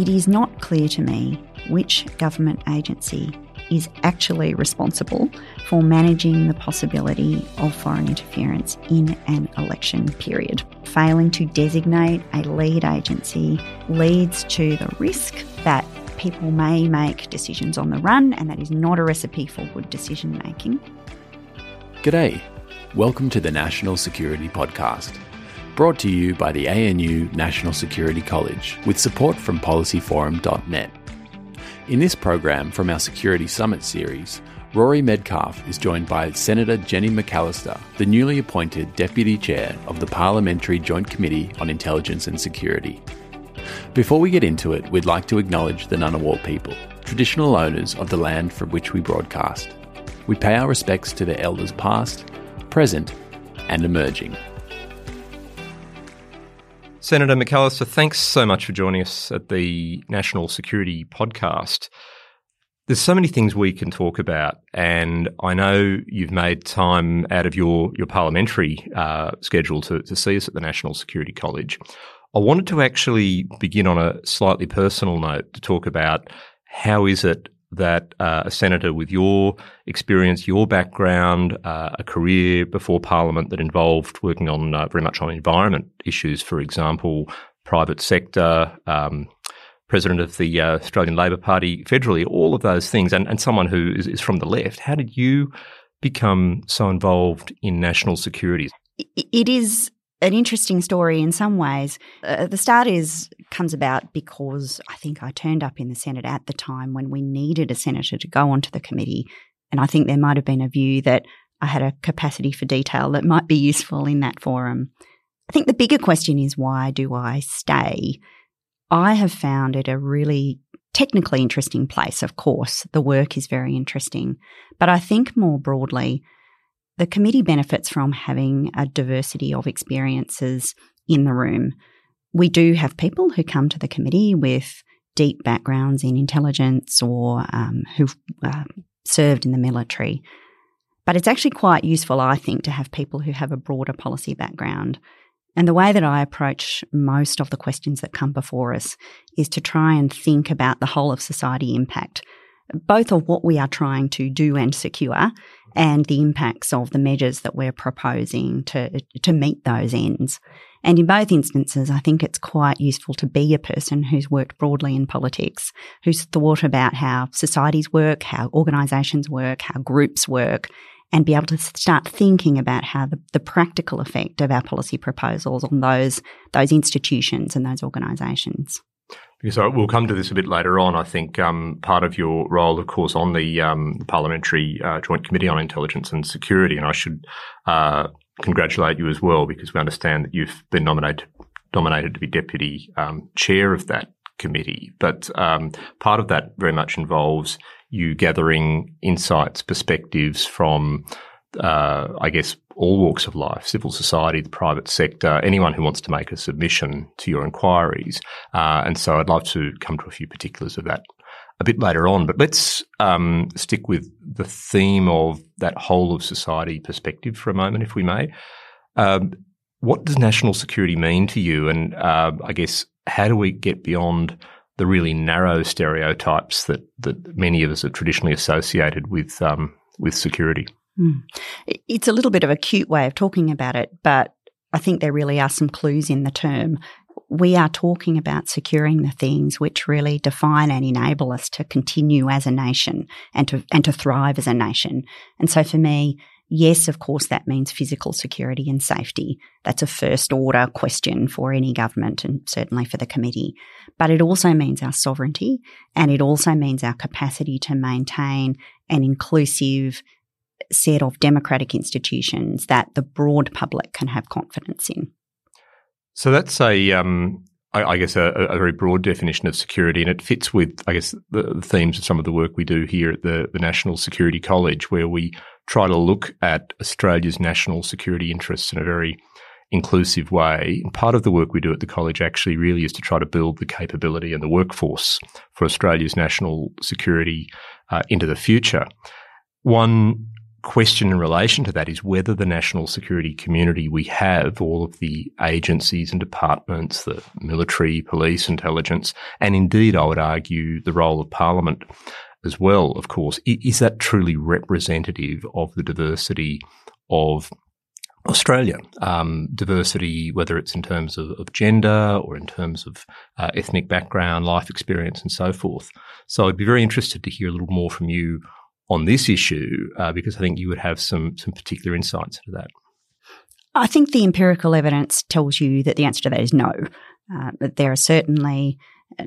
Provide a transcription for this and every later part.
It is not clear to me which government agency is actually responsible for managing the possibility of foreign interference in an election period. Failing to designate a lead agency leads to the risk that people may make decisions on the run, and that is not a recipe for good decision making. G'day. Welcome to the National Security Podcast, brought to you by the ANU National Security College with support from policyforum.net. In this program from our Security Summit series, Rory Medcalf is joined by Senator Jenny McAllister, the newly appointed Deputy Chair of the Parliamentary Joint Committee on Intelligence and Security. Before we get into it, we'd like to acknowledge the Ngunnawal people, traditional owners of the land from which we broadcast. We pay our respects to their elders past, present, and emerging. Senator McAllister, thanks so much for joining us at the National Security Podcast. There's so many things we can talk about, and I know you've made time out of your your parliamentary uh, schedule to, to see us at the National Security College. I wanted to actually begin on a slightly personal note to talk about how is it that uh, a senator with your experience, your background, uh, a career before Parliament that involved working on uh, very much on environment issues, for example, private sector, um, president of the uh, Australian Labor Party federally, all of those things, and, and someone who is, is from the left. How did you become so involved in national security? It is an interesting story in some ways. Uh, the start is comes about because I think I turned up in the Senate at the time when we needed a senator to go onto the committee, and I think there might have been a view that I had a capacity for detail that might be useful in that forum. I think the bigger question is why do I stay? I have found it a really technically interesting place. Of course, the work is very interesting, but I think more broadly the committee benefits from having a diversity of experiences in the room. We do have people who come to the committee with deep backgrounds in intelligence or um, who've uh, served in the military. But it's actually quite useful, I think, to have people who have a broader policy background. And the way that I approach most of the questions that come before us is to try and think about the whole of society impact both of what we are trying to do and secure and the impacts of the measures that we're proposing to, to meet those ends. And in both instances, I think it's quite useful to be a person who's worked broadly in politics, who's thought about how societies work, how organisations work, how groups work, and be able to start thinking about how the, the practical effect of our policy proposals on those, those institutions and those organisations. Because we'll come to this a bit later on. I think um, part of your role, of course, on the um, Parliamentary uh, Joint Committee on Intelligence and Security, and I should uh, congratulate you as well because we understand that you've been nominated nominated to be deputy um, chair of that committee. But um, part of that very much involves you gathering insights, perspectives from uh, I guess, all walks of life, civil society, the private sector, anyone who wants to make a submission to your inquiries. Uh, and so I'd love to come to a few particulars of that a bit later on. But let's um, stick with the theme of that whole of society perspective for a moment, if we may. Um, what does national security mean to you? And uh, I guess, how do we get beyond the really narrow stereotypes that, that many of us have traditionally associated with, um, with security? Mm. It's a little bit of a cute way of talking about it, but I think there really are some clues in the term. We are talking about securing the things which really define and enable us to continue as a nation and to and to thrive as a nation. And so for me, Yes, of course, that means physical security and safety. That's a first order question for any government and certainly for the committee. But it also means our sovereignty and it also means our capacity to maintain an inclusive set of democratic institutions that the broad public can have confidence in. So that's a, um, I, I guess, a, a, very broad definition of security, and it fits with, I guess, the, themes of some of the work we do here at the, the National Security College, where we try to look at Australia's national security interests in a very inclusive way. And part of the work we do at the college actually really is to try to build the capability and the workforce for Australia's national security uh, into the future. One question in relation to that is whether the national security community we have, all of the agencies and departments, the military, police, intelligence, and indeed, I would argue, the role of parliament as well, of course, is that truly representative of the diversity of Australia. Um, diversity, whether it's in terms of, of gender or in terms of uh, ethnic background, life experience, and so forth. So I'd be very interested to hear a little more from you on this issue uh, because I think you would have some some particular insights into that. I think the empirical evidence tells you that the answer to that is no. Uh, but there are certainly uh,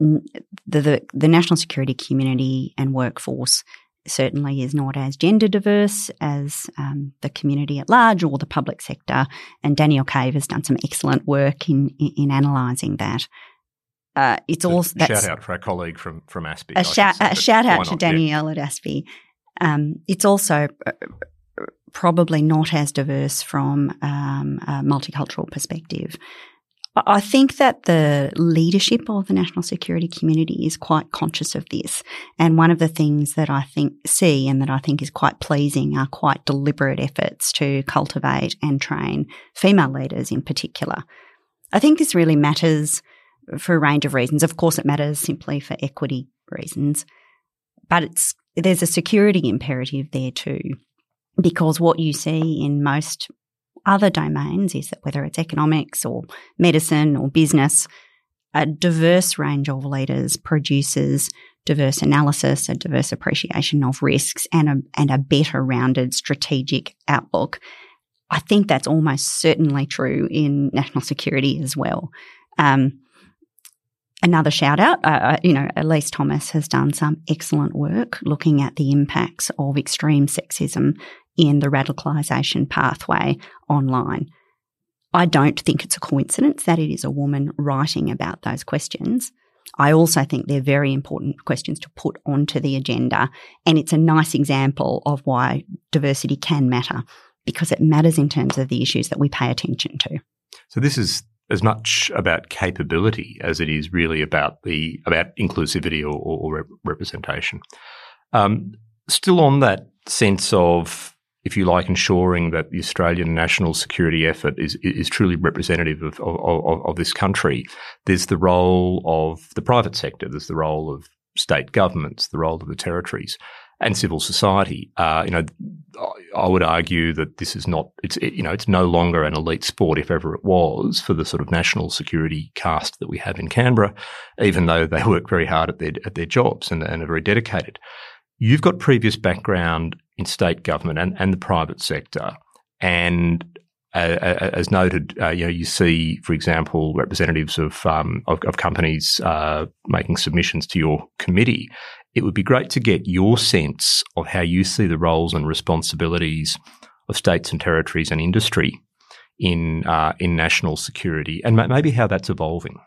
the, the, the national security community and workforce certainly is not as gender diverse as um, the community at large or the public sector. And Danielle Cave has done some excellent work in in, in analysing that. Uh, it's also shout out for our colleague from from ASPI. A, shout, a shout out to Danielle yeah. at ASPI. Um, it's also uh, probably not as diverse from um, a multicultural perspective. I think that the leadership of the national security community is quite conscious of this. And one of the things that I think see and that I think is quite pleasing are quite deliberate efforts to cultivate and train female leaders in particular. I think this really matters for a range of reasons. Of course, it matters simply for equity reasons, but it's there's a security imperative there too, because what you see in most other domains is that whether it's economics or medicine or business, a diverse range of leaders produces diverse analysis, a diverse appreciation of risks, and a, and a better rounded strategic outlook. I think that's almost certainly true in national security as well. Um, another shout out, uh, uh, you know, Elise Thomas has done some excellent work looking at the impacts of extreme sexism in the radicalisation pathway online. I don't think it's a coincidence that it is a woman writing about those questions. I also think they're very important questions to put onto the agenda. And it's a nice example of why diversity can matter because it matters in terms of the issues that we pay attention to. So this is as much about capability as it is really about the about inclusivity or, or rep- representation. Um, still on that sense of, if you like, ensuring that the Australian national security effort is is truly representative of, of, of this country. There's the role of the private sector. There's the role of state governments, the role of the territories and civil society. Uh, you know, I would argue that this is not, it's, it, you know, it's no longer an elite sport, if ever it was, for the sort of national security cast that we have in Canberra, even though they work very hard at their, at their jobs and, and are very dedicated. You've got previous background in state government and, and the private sector. And uh, as noted, uh, you know, you see, for example, representatives of um, of, of, companies uh, making submissions to your committee. It would be great to get your sense of how you see the roles and responsibilities of states and territories and industry in uh, in national security, and maybe how that's evolving.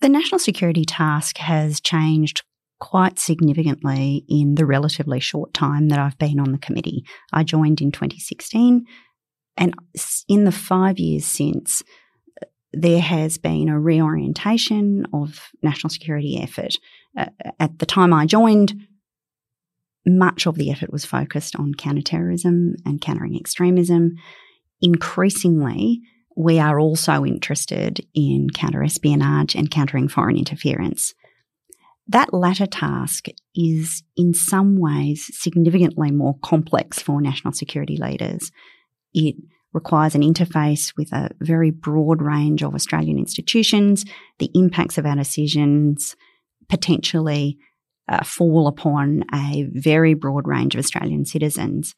The national security task has changed quite significantly in the relatively short time that I've been on the committee. I joined in 2016. And in the five years since, there has been a reorientation of national security effort. Uh, at the time I joined, much of the effort was focused on counterterrorism and countering extremism. Increasingly, we are also interested in counter espionage and countering foreign interference. That latter task is in some ways significantly more complex for national security leaders it requires an interface with a very broad range of Australian institutions, the impacts of our decisions potentially uh, fall upon a very broad range of Australian citizens.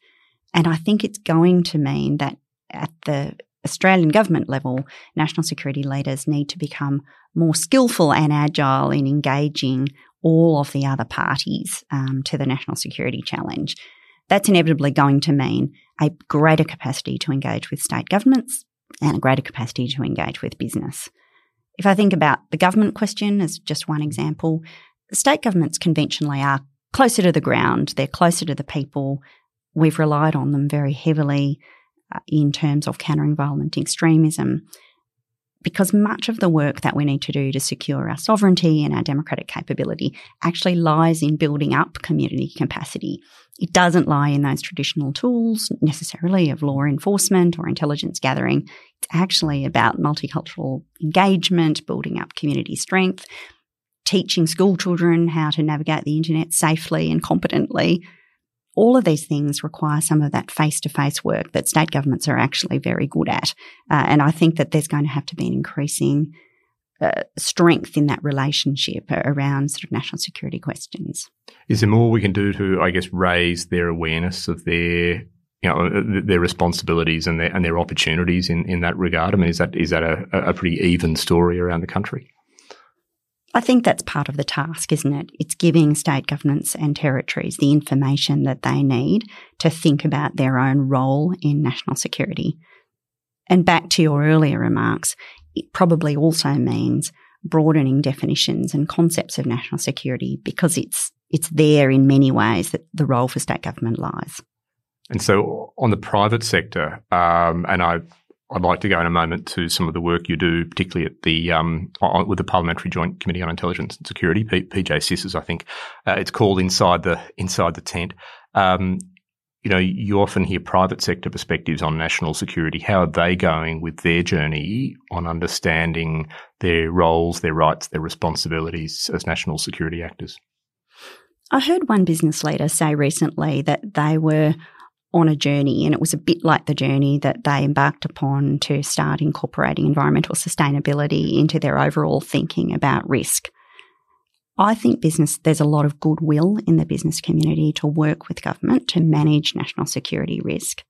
And I think it's going to mean that at the Australian government level, national security leaders need to become more skillful and agile in engaging all of the other parties um, to the national security challenge. That's inevitably going to mean a greater capacity to engage with state governments and a greater capacity to engage with business. If I think about the government question as just one example, state governments conventionally are closer to the ground, they're closer to the people. We've relied on them very heavily uh, in terms of countering violent extremism because much of the work that we need to do to secure our sovereignty and our democratic capability actually lies in building up community capacity. It doesn't lie in those traditional tools necessarily of law enforcement or intelligence gathering. It's actually about multicultural engagement, building up community strength, teaching school children how to navigate the internet safely and competently, all of these things require some of that face to face work that state governments are actually very good at. Uh, and I think that there's going to have to be an increasing uh, strength in that relationship around sort of national security questions. Is there more we can do to, I guess, raise their awareness of their you know uh, their responsibilities and their and their opportunities in, in that regard? I mean, is that is that a, a pretty even story around the country? I think that's part of the task, isn't it? It's giving state governments and territories the information that they need to think about their own role in national security. And back to your earlier remarks, it probably also means broadening definitions and concepts of national security because it's it's there in many ways that the role for state government lies. And so, on the private sector, um, and I I'd like to go in a moment to some of the work you do, particularly at the um, with the Parliamentary Joint Committee on Intelligence and Security, P- PJCIS, I think uh, it's called inside the inside the tent. Um, you know, you often hear private sector perspectives on national security. How are they going with their journey on understanding their roles, their rights, their responsibilities as national security actors? I heard one business leader say recently that they were on a journey, and it was a bit like the journey that they embarked upon to start incorporating environmental sustainability into their overall thinking about risk. I think business, there's a lot of goodwill in the business community to work with government to manage national security risk.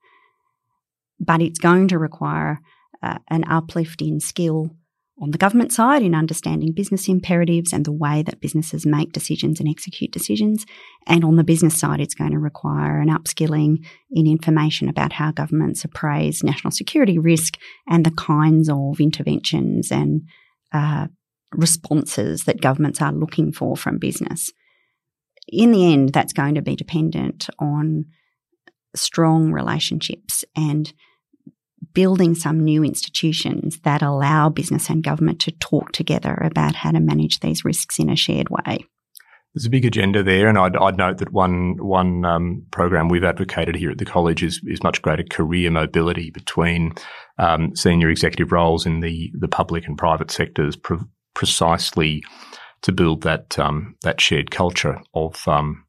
But it's going to require uh, an uplift in skill on the government side in understanding business imperatives and the way that businesses make decisions and execute decisions. And on the business side, it's going to require an upskilling in information about how governments appraise national security risk and the kinds of interventions and uh, responses that governments are looking for from business. In the end, that's going to be dependent on strong relationships and building some new institutions that allow business and government to talk together about how to manage these risks in a shared way. There's a big agenda there, and I'd, I'd note that one one um, program we've advocated here at the college is is much greater career mobility between um, senior executive roles in the the public and private sectors, pre- precisely to build that um, that shared culture of um,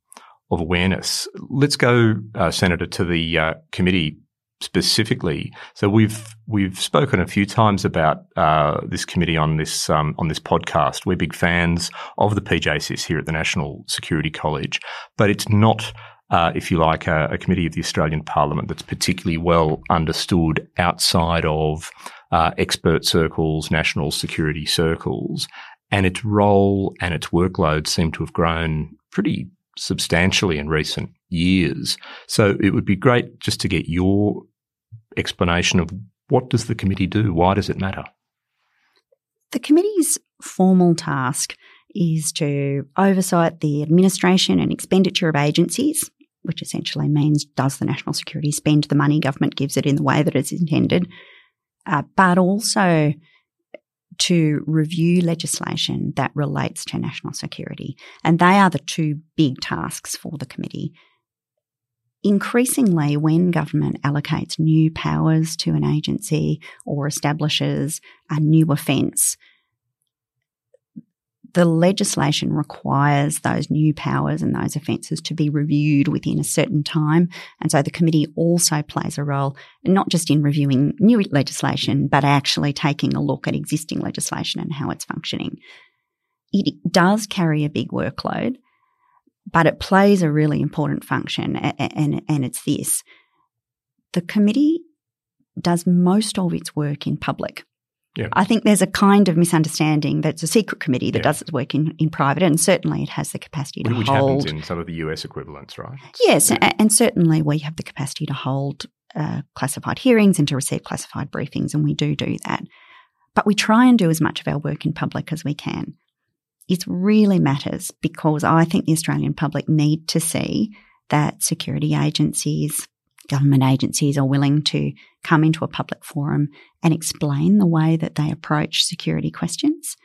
of awareness. Let's go, uh, Senator, to the uh, committee specifically. So we've we've spoken a few times about uh, this committee on this um, on this podcast. We're big fans of the PJCIS here at the National Security College, but it's not. Uh, if you like, a, a, committee of the Australian Parliament that's particularly well understood outside of uh, expert circles, national security circles, and its role and its workload seem to have grown pretty substantially in recent years. So it would be great just to get your explanation of what does the committee do? Why does it matter? The committee's formal task is to oversight the administration and expenditure of agencies, which essentially means does the national security spend the money government gives it in the way that it's intended, uh, but also to review legislation that relates to national security. And they are the two big tasks for the committee. Increasingly, when government allocates new powers to an agency or establishes a new offence, the legislation requires those new powers and those offences to be reviewed within a certain time. And so the committee also plays a role, not just in reviewing new legislation, but actually taking a look at existing legislation and how it's functioning. It does carry a big workload, but it plays a really important function, and, and, and it's this. The committee does most of its work in public. Yeah. I think there's a kind of misunderstanding that it's a secret committee that Yeah. does its work in, in private, and certainly it has the capacity to Which hold. Which happens in some of the US equivalents, right? Yes, a- and certainly we have the capacity to hold uh, classified hearings and to receive classified briefings, and we do do that. But we try and do as much of our work in public as we can. It really matters because I think the Australian public need to see that security agencies, government agencies are willing to come into a public forum and explain the way that they approach security questions.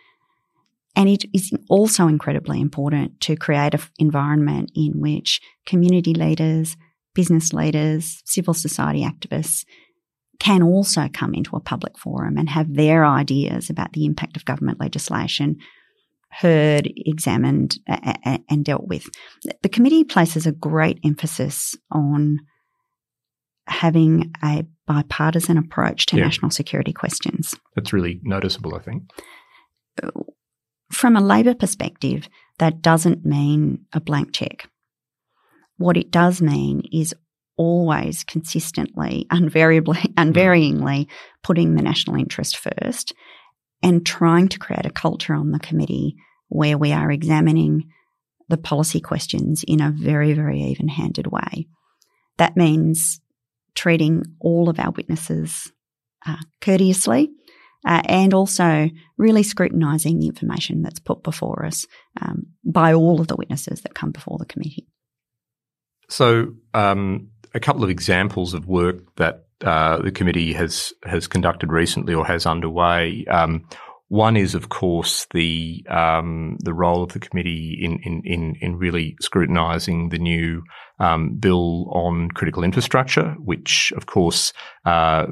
And it is also incredibly important to create an environment in which community leaders, business leaders, civil society activists can also come into a public forum and have their ideas about the impact of government legislation heard, examined, and dealt with. The committee places a great emphasis on having a bipartisan approach to Yeah. national security questions. That's really noticeable, I think. From a Labor perspective, that doesn't mean a blank check. What it does mean is always consistently, unvariably, hmm. unvaryingly putting the national interest first and trying to create a culture on the committee where we are examining the policy questions in a very, very even handed way. That means treating all of our witnesses uh, courteously uh, and also really scrutinising the information that's put before us um, by all of the witnesses that come before the committee. So, um, a couple of examples of work that uh, the committee has has conducted recently or has underway. Um, one is, of course, the um, the role of the committee in in in, in really scrutinising the new um, bill on critical infrastructure, which, of course, uh,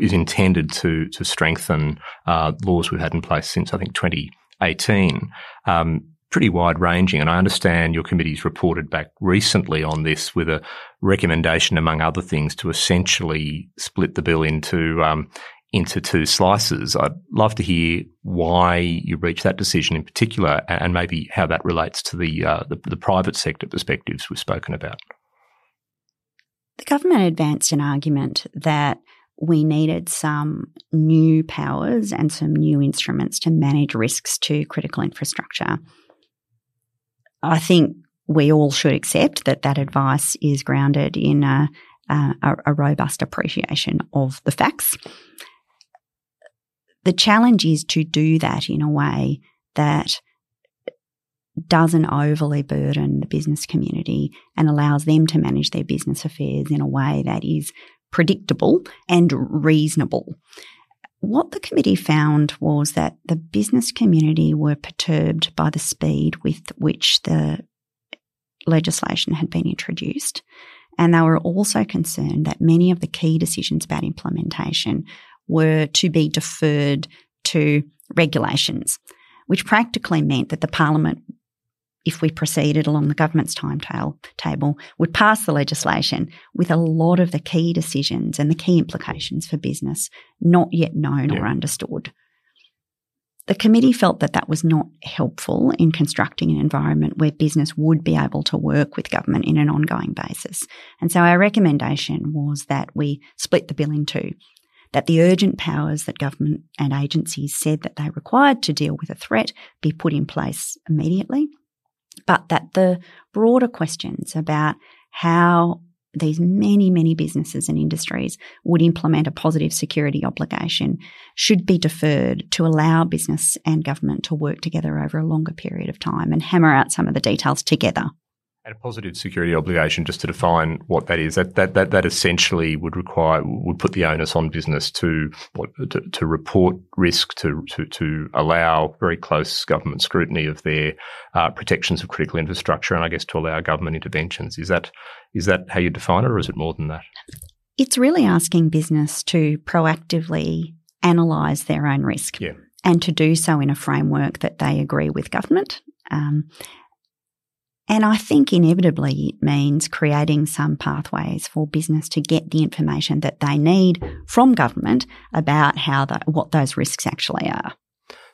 is intended to to strengthen uh, laws we've had in place since I think 2018. Um, pretty wide ranging. And I understand your committee's reported back recently on this with a recommendation, among other things, to essentially split the bill into um, into two slices. I'd love to hear why you reached that decision in particular, and maybe how that relates to the uh, the, the private sector perspectives we've spoken about. The government advanced an argument that we needed some new powers and some new instruments to manage risks to critical infrastructure. I think we all should accept that that advice is grounded in a, a, a robust appreciation of the facts. The challenge is to do that in a way that doesn't overly burden the business community and allows them to manage their business affairs in a way that is predictable and reasonable. What the committee found was that the business community were perturbed by the speed with which the legislation had been introduced. And they were also concerned that many of the key decisions about implementation were to be deferred to regulations, which practically meant that the parliament if we proceeded along the government's timetable table, would pass the legislation with a lot of the key decisions and the key implications for business not yet known or understood. The committee felt that that was not helpful in constructing an environment where business would be able to work with government in an ongoing basis. And so our recommendation was that we split the bill in two. That the urgent powers that government and agencies said that they required to deal with a threat be put in place immediately but that the broader questions about how these many, many businesses and industries would implement a positive security obligation should be deferred to allow business and government to work together over a longer period of time and hammer out some of the details together. And a positive security obligation, just to define what that is, that that that, that essentially would require would put the onus on business to what to, to report risk, to, to to allow very close government scrutiny of their uh, protections of critical infrastructure, and I guess to allow government interventions. Is that is that how you define it, or is it more than that? It's really asking business to proactively analyse their own risk Yeah. and to do so in a framework that they agree with government. Um, and I think inevitably it means creating some pathways for business to get the information that they need from government about how the, what those risks actually are.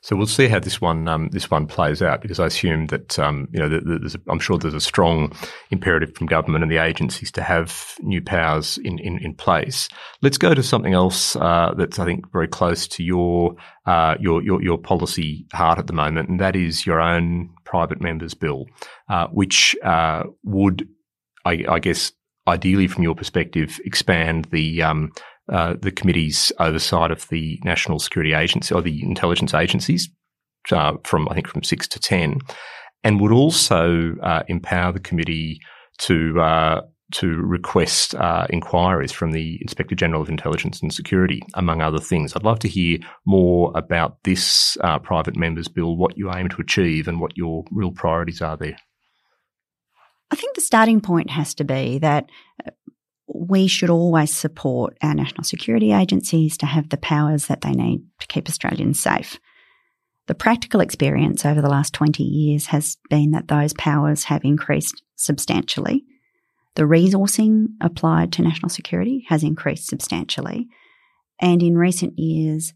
So we'll see how this one um, this one plays out because I assume that um, you know there's a, I'm sure there's a strong imperative from government and the agencies to have new powers in, in, in place. Let's go to something else uh, that's I think very close to your, uh, your your your policy heart at the moment, and that is your own private members bill, uh, which uh, would I, I, guess ideally from your perspective expand the um, uh, the committee's oversight of the national security agency or the intelligence agencies uh, from I think from six to ten, and would also uh, empower the committee to uh, to request uh, inquiries from the Inspector General of Intelligence and Security, among other things. I'd love to hear more about this private members bill, what you aim to achieve, and what your real priorities are there. I think the starting point has to be that we should always support our national security agencies to have the powers that they need to keep Australians safe. The practical experience over the last 20 years has been that those powers have increased substantially. The resourcing applied to national security has increased substantially. And in recent years,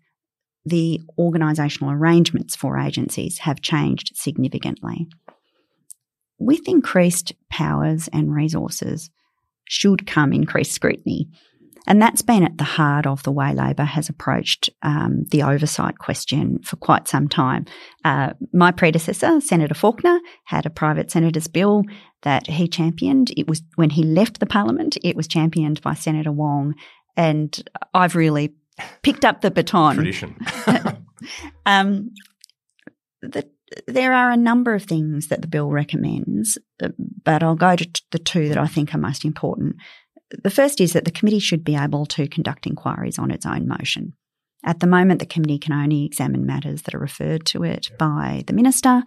the organisational arrangements for agencies have changed significantly. With increased powers and resources, should come increased scrutiny. And that's been at the heart of the way Labor has approached um, the oversight question for quite some time. Uh, my predecessor, Senator Faulkner, had a private senator's bill that he championed. It was when he left the parliament, it was championed by Senator Wong. And I've really picked up the baton. Tradition. um, the there are a number of things that the bill recommends, uh, but I'll go to the two that I think are most important. The first is that the committee should be able to conduct inquiries on its own motion. At the moment, the committee can only examine matters that are referred to it by the minister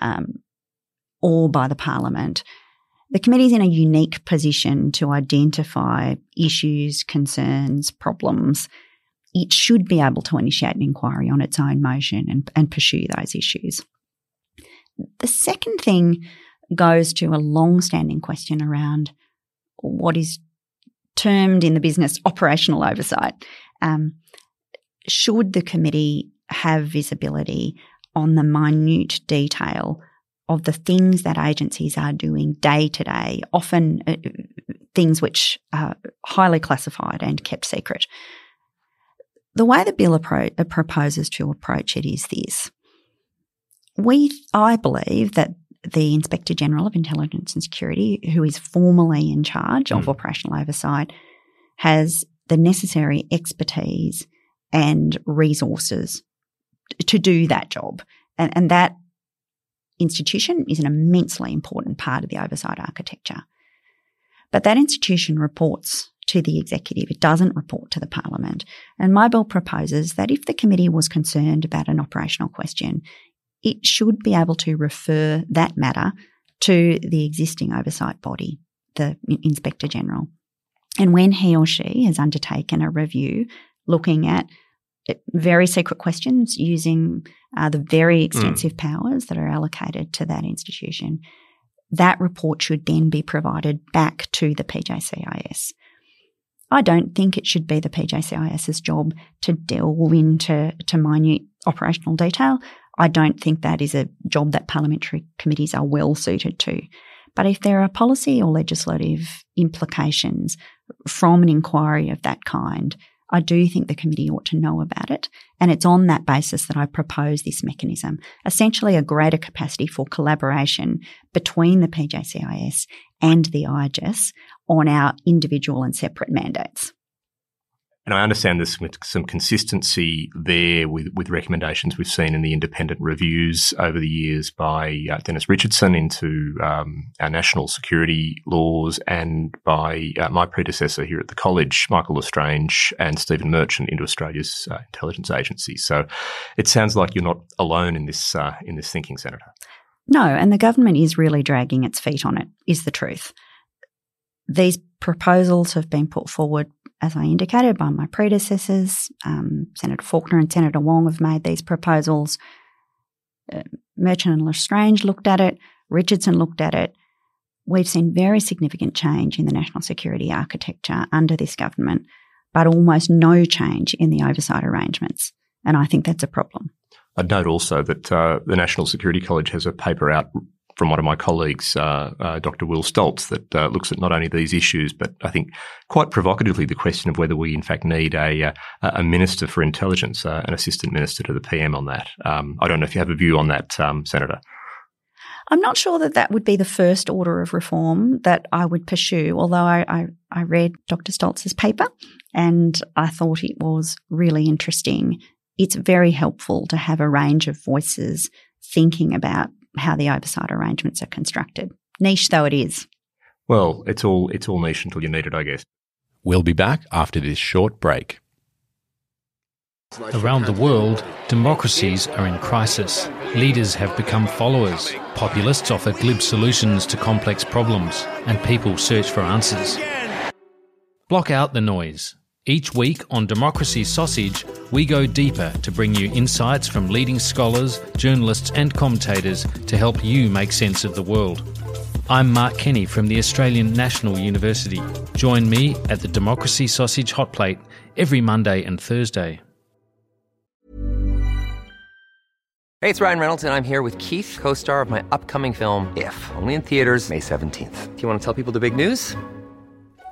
um, or by the parliament. The committee is in a unique position to identify issues, concerns, problems it should be able to initiate an inquiry on its own motion and, and pursue those issues. The second thing goes to a long standing question around what is termed in the business operational oversight. Um, should the committee have visibility on the minute detail of the things that agencies are doing day to day, often uh, things which are highly classified and kept secret? The way the bill appro- uh, proposes to approach it is this. We, I believe that the Inspector General of Intelligence and Security, who is formally in charge mm. of operational oversight, has the necessary expertise and resources to do that job. And, and that institution is an immensely important part of the oversight architecture. But that institution reports to the executive. It doesn't report to the parliament. And my bill proposes that if the committee was concerned about an operational question, it should be able to refer that matter to the existing oversight body, the Inspector General. And when he or she has undertaken a review looking at very secret questions using uh, the very hmm. extensive mm. powers that are allocated to that institution, that report should then be provided back to the PJCIS. I don't think it should be the PJCIS's job to delve into to minute operational detail. I don't think that is a job that parliamentary committees are well suited to. But if there are policy or legislative implications from an inquiry of that kind, I do think the committee ought to know about it. And it's on that basis that I propose this mechanism, essentially a greater capacity for collaboration between the PJCIS and the IGIS on our individual and separate mandates. And I understand there's some, some consistency there with, with recommendations we've seen in the independent reviews over the years by uh, Dennis Richardson into um, our national security laws and by uh, my predecessor here at the college, Michael L'Estrange and Stephen Merchant into Australia's uh, intelligence agency. So it sounds like you're not alone in this uh, in this thinking, Senator. No, and the government is really dragging its feet on it. Is the truth. These proposals have been put forward as I indicated, by my predecessors. Um, Senator Faulkner and Senator Wong have made these proposals. Uh, Merchant and L'Estrange looked at it. Richardson looked at it. We've seen very significant change in the national security architecture under this government, but almost no change in the oversight arrangements. And I think that's a problem. I'd note also that uh, the National Security College has a paper out from one of my colleagues, uh, uh, Dr. Will Stoltz, that uh, looks at not only these issues, but I think quite provocatively the question of whether we in fact need a, uh, a minister for intelligence, uh, an assistant minister to the PM on that. Um, I don't know if you have a view on that, um, Senator. I'm not sure that that would be the first order of reform that I would pursue, although I, I, I read Dr. Stoltz's paper and I thought it was really interesting. It's very helpful to have a range of voices thinking about how the oversight arrangements are constructed. Niche though it is. Well, it's all it's all niche until you need it, I guess. We'll be back after this short break. Around the world, democracies are in crisis. Leaders have become followers. Populists offer glib solutions to complex problems, and people search for answers. Block out the noise. Each week on Democracy Sausage, we go deeper to bring you insights from leading scholars, journalists, and commentators to help you make sense of the world. I'm Mark Kenny from the Australian National University. Join me at the Democracy Sausage Hot Plate every Monday and Thursday. Hey, it's Ryan Reynolds, and I'm here with Keith, co star of my upcoming film, If, only in theaters, May 17th. Do you want to tell people the big news?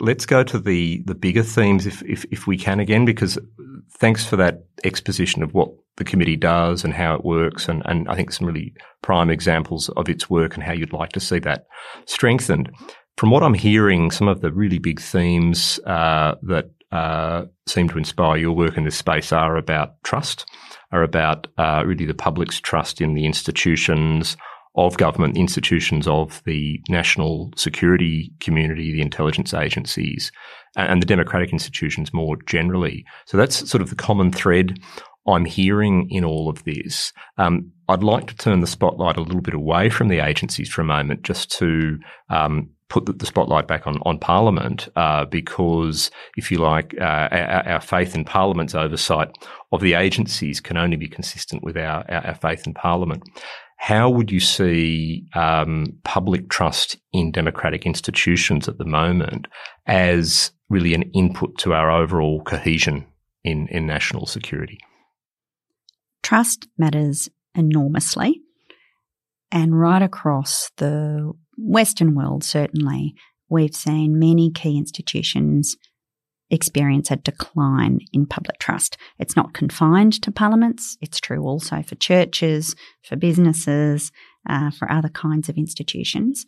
Let's go to the the bigger themes if, if if we can again, because thanks for that exposition of what the committee does and how it works, and and I think some really prime examples of its work and how you'd like to see that strengthened. From what I'm hearing, some of the really big themes uh, that uh, seem to inspire your work in this space are about trust, are about uh, really the public's trust in the institutions of government institutions of the national security community, the intelligence agencies, and the democratic institutions more generally. So that's sort of the common thread I'm hearing in all of this. Um, I'd like to turn the spotlight a little bit away from the agencies for a moment, just to um, put the, spotlight back on on Parliament, uh, because if you like, uh, our, our, faith in Parliament's oversight of the agencies can only be consistent with our, our, our faith in Parliament. How would you see um, public trust in democratic institutions at the moment as really an input to our overall cohesion in, in national security? Trust matters enormously. And right across the Western world, certainly, we've seen many key institutions experience a decline in public trust. It's not confined to parliaments, it's true also for churches, for businesses, uh, for other kinds of institutions.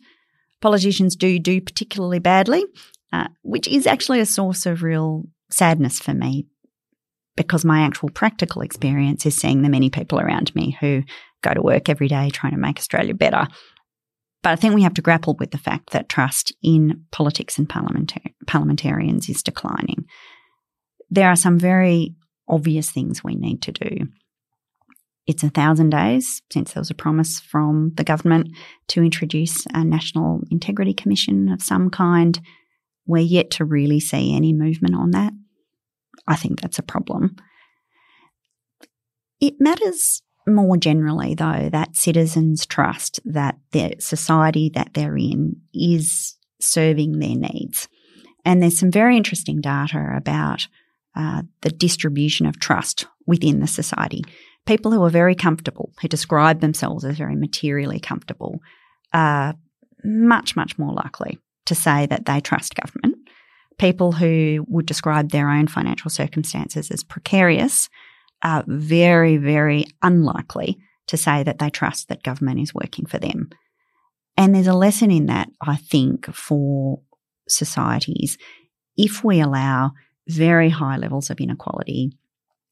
Politicians do do particularly badly, uh, which is actually a source of real sadness for me because my actual practical experience is seeing the many people around me who go to work every day trying to make Australia better but I think we have to grapple with the fact that trust in politics and parliamentar- parliamentarians is declining. There are some very obvious things we need to do. It's a thousand days since there was a promise from the government to introduce a National Integrity Commission of some kind. We're yet to really see any movement on that. I think that's a problem. It matters more generally, though, that citizens trust that the society that they're in is serving their needs. And there's some very interesting data about uh, the distribution of trust within the society. People who are very comfortable, who describe themselves as very materially comfortable, are much, much more likely to say that they trust government. People who would describe their own financial circumstances as precarious are very, very unlikely to say that they trust that government is working for them. And there's a lesson in that, I think, for societies. If we allow very high levels of inequality,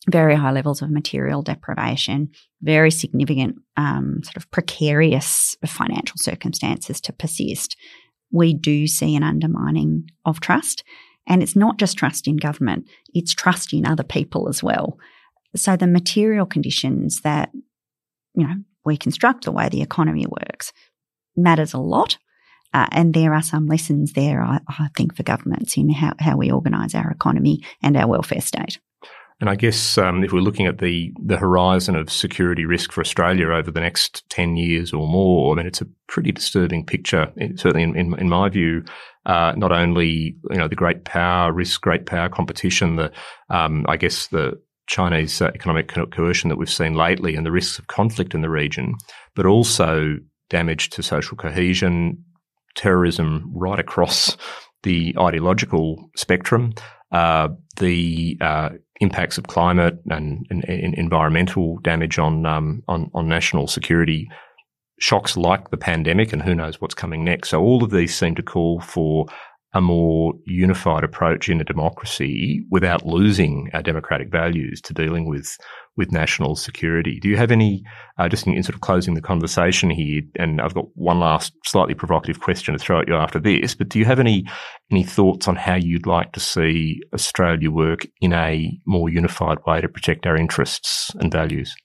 very high levels of material deprivation, very significant um, sort of precarious financial circumstances to persist, we do see an undermining of trust. And it's not just trust in government, it's trust in other people as well. So the material conditions that, you know, we construct, the way the economy works matters a lot. Uh, and there are some lessons there, I, I think, for governments in how, how we organise our economy and our welfare state. And I guess um, if we're looking at the the horizon of security risk for Australia over the next ten years or more, I mean, it's a pretty disturbing picture. Certainly, in, in, in my view, uh, not only you know the great power risk, great power competition, the um, I guess the Chinese uh, economic co- coercion that we've seen lately, and the risks of conflict in the region, but also damage to social cohesion, terrorism right across the ideological spectrum, uh, the uh, impacts of climate and, and, and environmental damage on, um, on, on national security, shocks like the pandemic, and who knows what's coming next. So all of these seem to call for a more unified approach in a democracy without losing our democratic values to dealing with with national security. Do you have any, uh, just in, in, sort of closing the conversation here, and I've got one last slightly provocative question to throw at you after this, but do you have any any thoughts on how you'd like to see Australia work in a more unified way to protect our interests and values?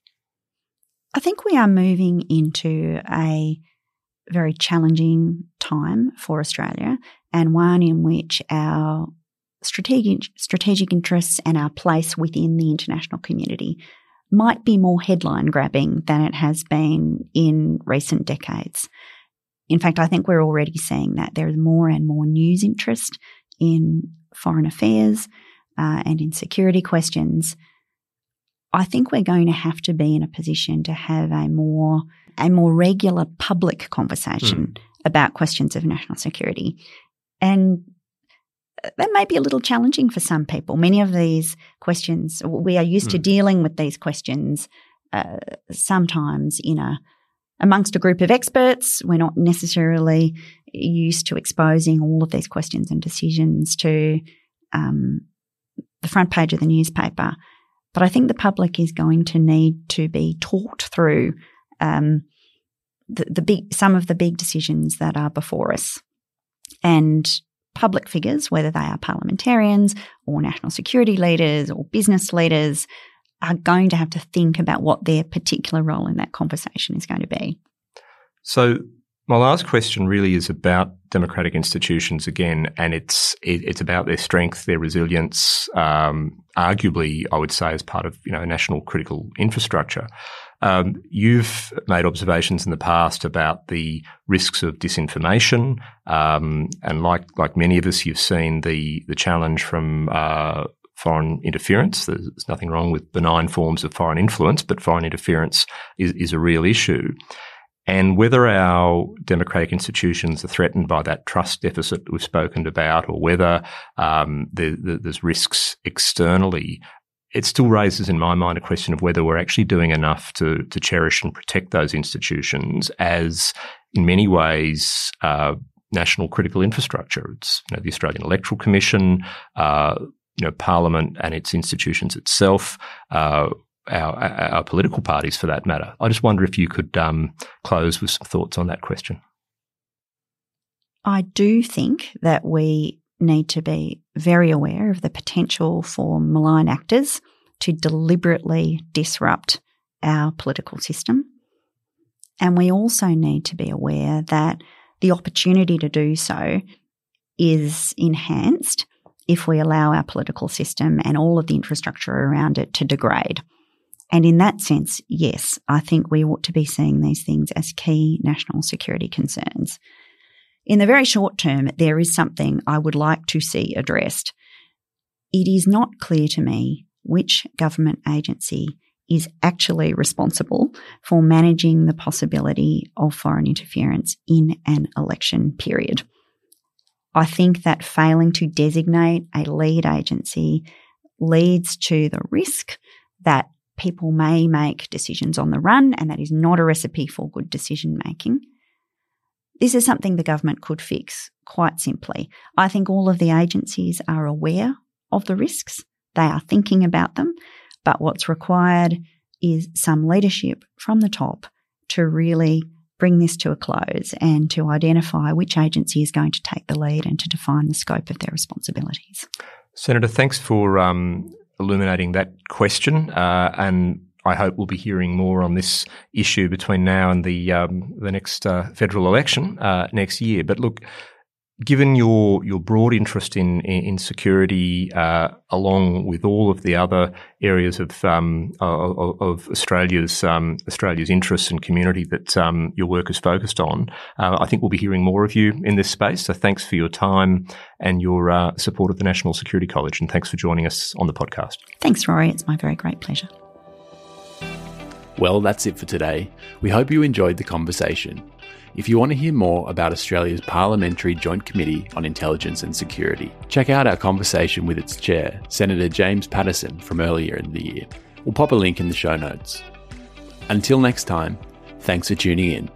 I think we are moving into a very challenging time for Australia and one in which our strategic, strategic interests and our place within the international community might be more headline grabbing than it has been in recent decades. In fact, I think we're already seeing that there is more and more news interest in foreign affairs uh, and in security questions. I think we're going to have to be in a position to have a more a more regular public conversation mm. about questions of national security. And that may be a little challenging for some people. Many of these questions, we are used mm. to hmm. dealing with these questions uh, sometimes in a amongst a group of experts. We're not necessarily used to exposing all of these questions and decisions to um, the front page of the newspaper. But I think the public is going to need to be talked through um, the, the big some of the big decisions that are before us, and public figures, whether they are parliamentarians or national security leaders or business leaders, are going to have to think about what their particular role in that conversation is going to be. So, my last question really is about democratic institutions again, and it's it, it's about their strength, their resilience. Um, arguably, I would say, as part of you know national critical infrastructure. Um, you've made observations in the past about the risks of disinformation, um, and like like many of us, you've seen the the challenge from uh, foreign interference. There's, nothing wrong with benign forms of foreign influence, but foreign interference is, is a real issue. And whether our democratic institutions are threatened by that trust deficit we've spoken about, or whether um, the, the, there's risks externally, it still raises in my mind a question of whether we're actually doing enough to, to cherish and protect those institutions as, in many ways, uh, national critical infrastructure. It's you know, the Australian Electoral Commission, uh, you know, Parliament and its institutions itself, uh, our, our, political parties for that matter. I just wonder if you could um, close with some thoughts on that question. I do think that we need to be very aware of the potential for malign actors to deliberately disrupt our political system. And we also need to be aware that the opportunity to do so is enhanced if we allow our political system and all of the infrastructure around it to degrade. And in that sense, yes, I think we ought to be seeing these things as key national security concerns. In the very short term, there is something I would like to see addressed. It is not clear to me which government agency is actually responsible for managing the possibility of foreign interference in an election period. I think that failing to designate a lead agency leads to the risk that people may make decisions on the run, and that is not a recipe for good decision making. This is something the government could fix quite simply. I think all of the agencies are aware of the risks, they are thinking about them, but what's required is some leadership from the top to really bring this to a close and to identify which agency is going to take the lead and to define the scope of their responsibilities. Senator, thanks for um, illuminating that question. Uh, and I hope we'll be hearing more on this issue between now and the um, the next uh, federal election uh, next year. But look, given your your broad interest in in, security, uh, along with all of the other areas of um, of, of, Australia's um, Australia's interests and community that um, your work is focused on, uh, I think we'll be hearing more of you in this space. So thanks for your time and your uh, support of the National Security College, and thanks for joining us on the podcast. Thanks, Rory. It's my very great pleasure. Well, that's it for today. We hope you enjoyed the conversation. If you want to hear more about Australia's Parliamentary Joint Committee on Intelligence and Security, check out our conversation with its chair, Senator James Paterson, from earlier in the year. We'll pop a link in the show notes. Until next time, thanks for tuning in.